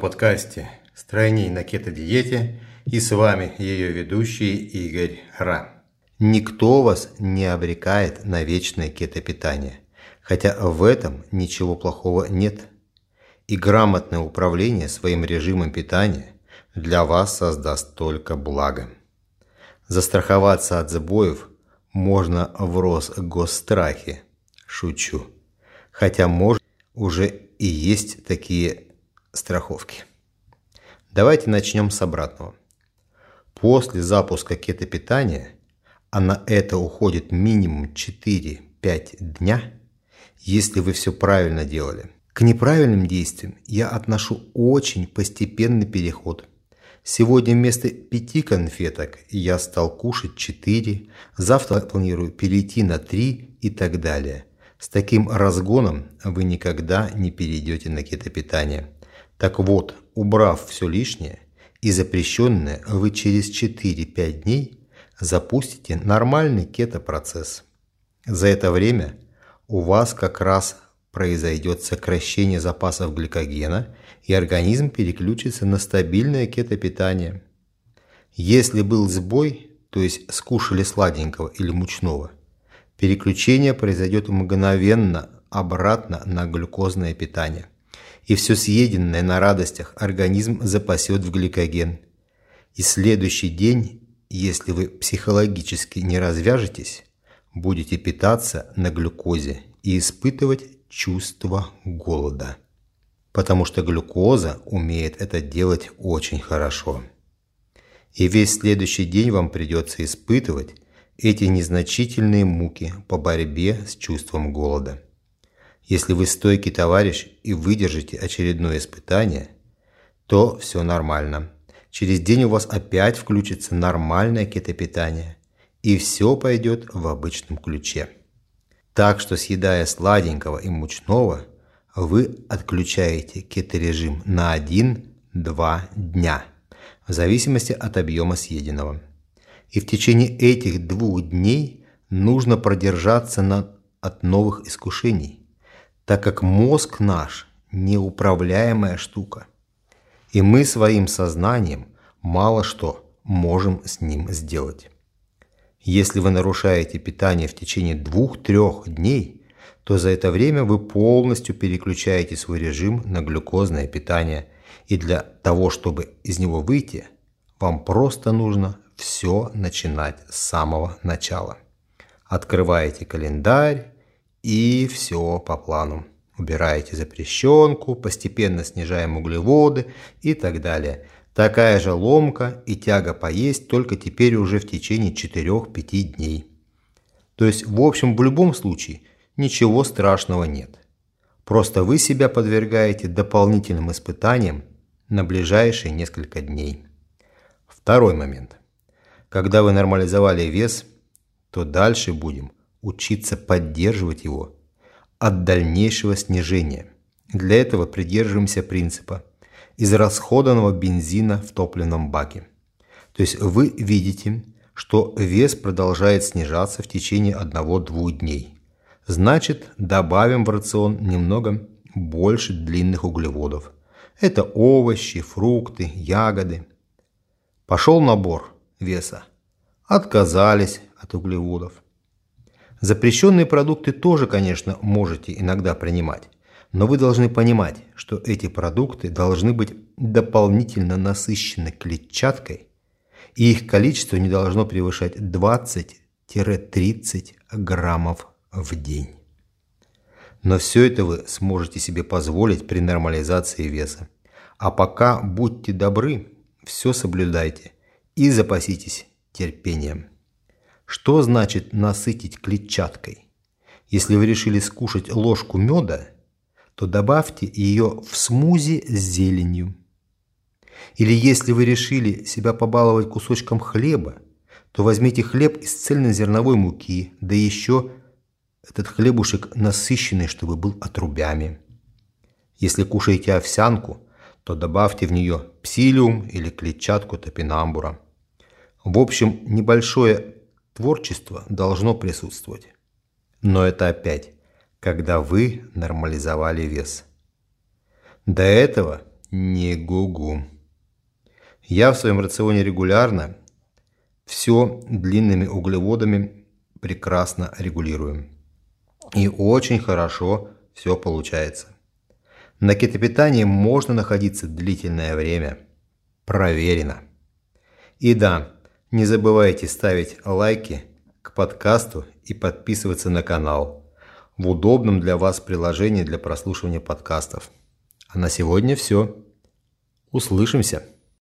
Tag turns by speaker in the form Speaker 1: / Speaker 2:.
Speaker 1: подкасте «Стройней на кето-диете» и с вами ее ведущий Игорь Ра. Никто вас не обрекает на вечное кетопитание, хотя в этом ничего плохого нет. И грамотное управление своим режимом питания для вас создаст только благо. Застраховаться от забоев можно в Росгосстрахе. Шучу. Хотя может уже и есть такие страховки. Давайте начнем с обратного. После запуска кетопитания, а на это уходит минимум 4-5 дня, если вы все правильно делали. К неправильным действиям я отношу очень постепенный переход. Сегодня вместо 5 конфеток я стал кушать 4, завтра планирую перейти на 3 и так далее. С таким разгоном вы никогда не перейдете на кетопитание. Так вот, убрав все лишнее и запрещенное, вы через 4-5 дней запустите нормальный кетопроцесс. За это время у вас как раз произойдет сокращение запасов гликогена и организм переключится на стабильное кетопитание. Если был сбой, то есть скушали сладенького или мучного, переключение произойдет мгновенно обратно на глюкозное питание и все съеденное на радостях организм запасет в гликоген. И следующий день, если вы психологически не развяжетесь, будете питаться на глюкозе и испытывать чувство голода. Потому что глюкоза умеет это делать очень хорошо. И весь следующий день вам придется испытывать эти незначительные муки по борьбе с чувством голода. Если вы стойкий товарищ и выдержите очередное испытание, то все нормально. Через день у вас опять включится нормальное кетопитание, и все пойдет в обычном ключе. Так что съедая сладенького и мучного, вы отключаете кеторежим на 1-2 дня, в зависимости от объема съеденного. И в течение этих двух дней нужно продержаться на, от новых искушений так как мозг наш – неуправляемая штука. И мы своим сознанием мало что можем с ним сделать. Если вы нарушаете питание в течение двух-трех дней, то за это время вы полностью переключаете свой режим на глюкозное питание. И для того, чтобы из него выйти, вам просто нужно все начинать с самого начала. Открываете календарь, и все по плану. Убираете запрещенку, постепенно снижаем углеводы и так далее. Такая же ломка и тяга поесть, только теперь уже в течение 4-5 дней. То есть, в общем, в любом случае, ничего страшного нет. Просто вы себя подвергаете дополнительным испытаниям на ближайшие несколько дней. Второй момент. Когда вы нормализовали вес, то дальше будем – учиться поддерживать его от дальнейшего снижения. Для этого придерживаемся принципа израсходованного бензина в топливном баке. То есть вы видите, что вес продолжает снижаться в течение 1-2 дней. Значит, добавим в рацион немного больше длинных углеводов. Это овощи, фрукты, ягоды. Пошел набор веса. Отказались от углеводов. Запрещенные продукты тоже, конечно, можете иногда принимать, но вы должны понимать, что эти продукты должны быть дополнительно насыщены клетчаткой, и их количество не должно превышать 20-30 граммов в день. Но все это вы сможете себе позволить при нормализации веса. А пока будьте добры, все соблюдайте и запаситесь терпением. Что значит насытить клетчаткой? Если вы решили скушать ложку меда, то добавьте ее в смузи с зеленью. Или если вы решили себя побаловать кусочком хлеба, то возьмите хлеб из цельнозерновой муки, да еще этот хлебушек насыщенный, чтобы был отрубями. Если кушаете овсянку, то добавьте в нее псилиум или клетчатку топинамбура. В общем, небольшое Творчество должно присутствовать. Но это опять, когда вы нормализовали вес. До этого не гугу. Я в своем рационе регулярно все длинными углеводами прекрасно регулирую. И очень хорошо все получается. На кетопитании можно находиться длительное время. Проверено. И да, не забывайте ставить лайки к подкасту и подписываться на канал в удобном для вас приложении для прослушивания подкастов. А на сегодня все. Услышимся!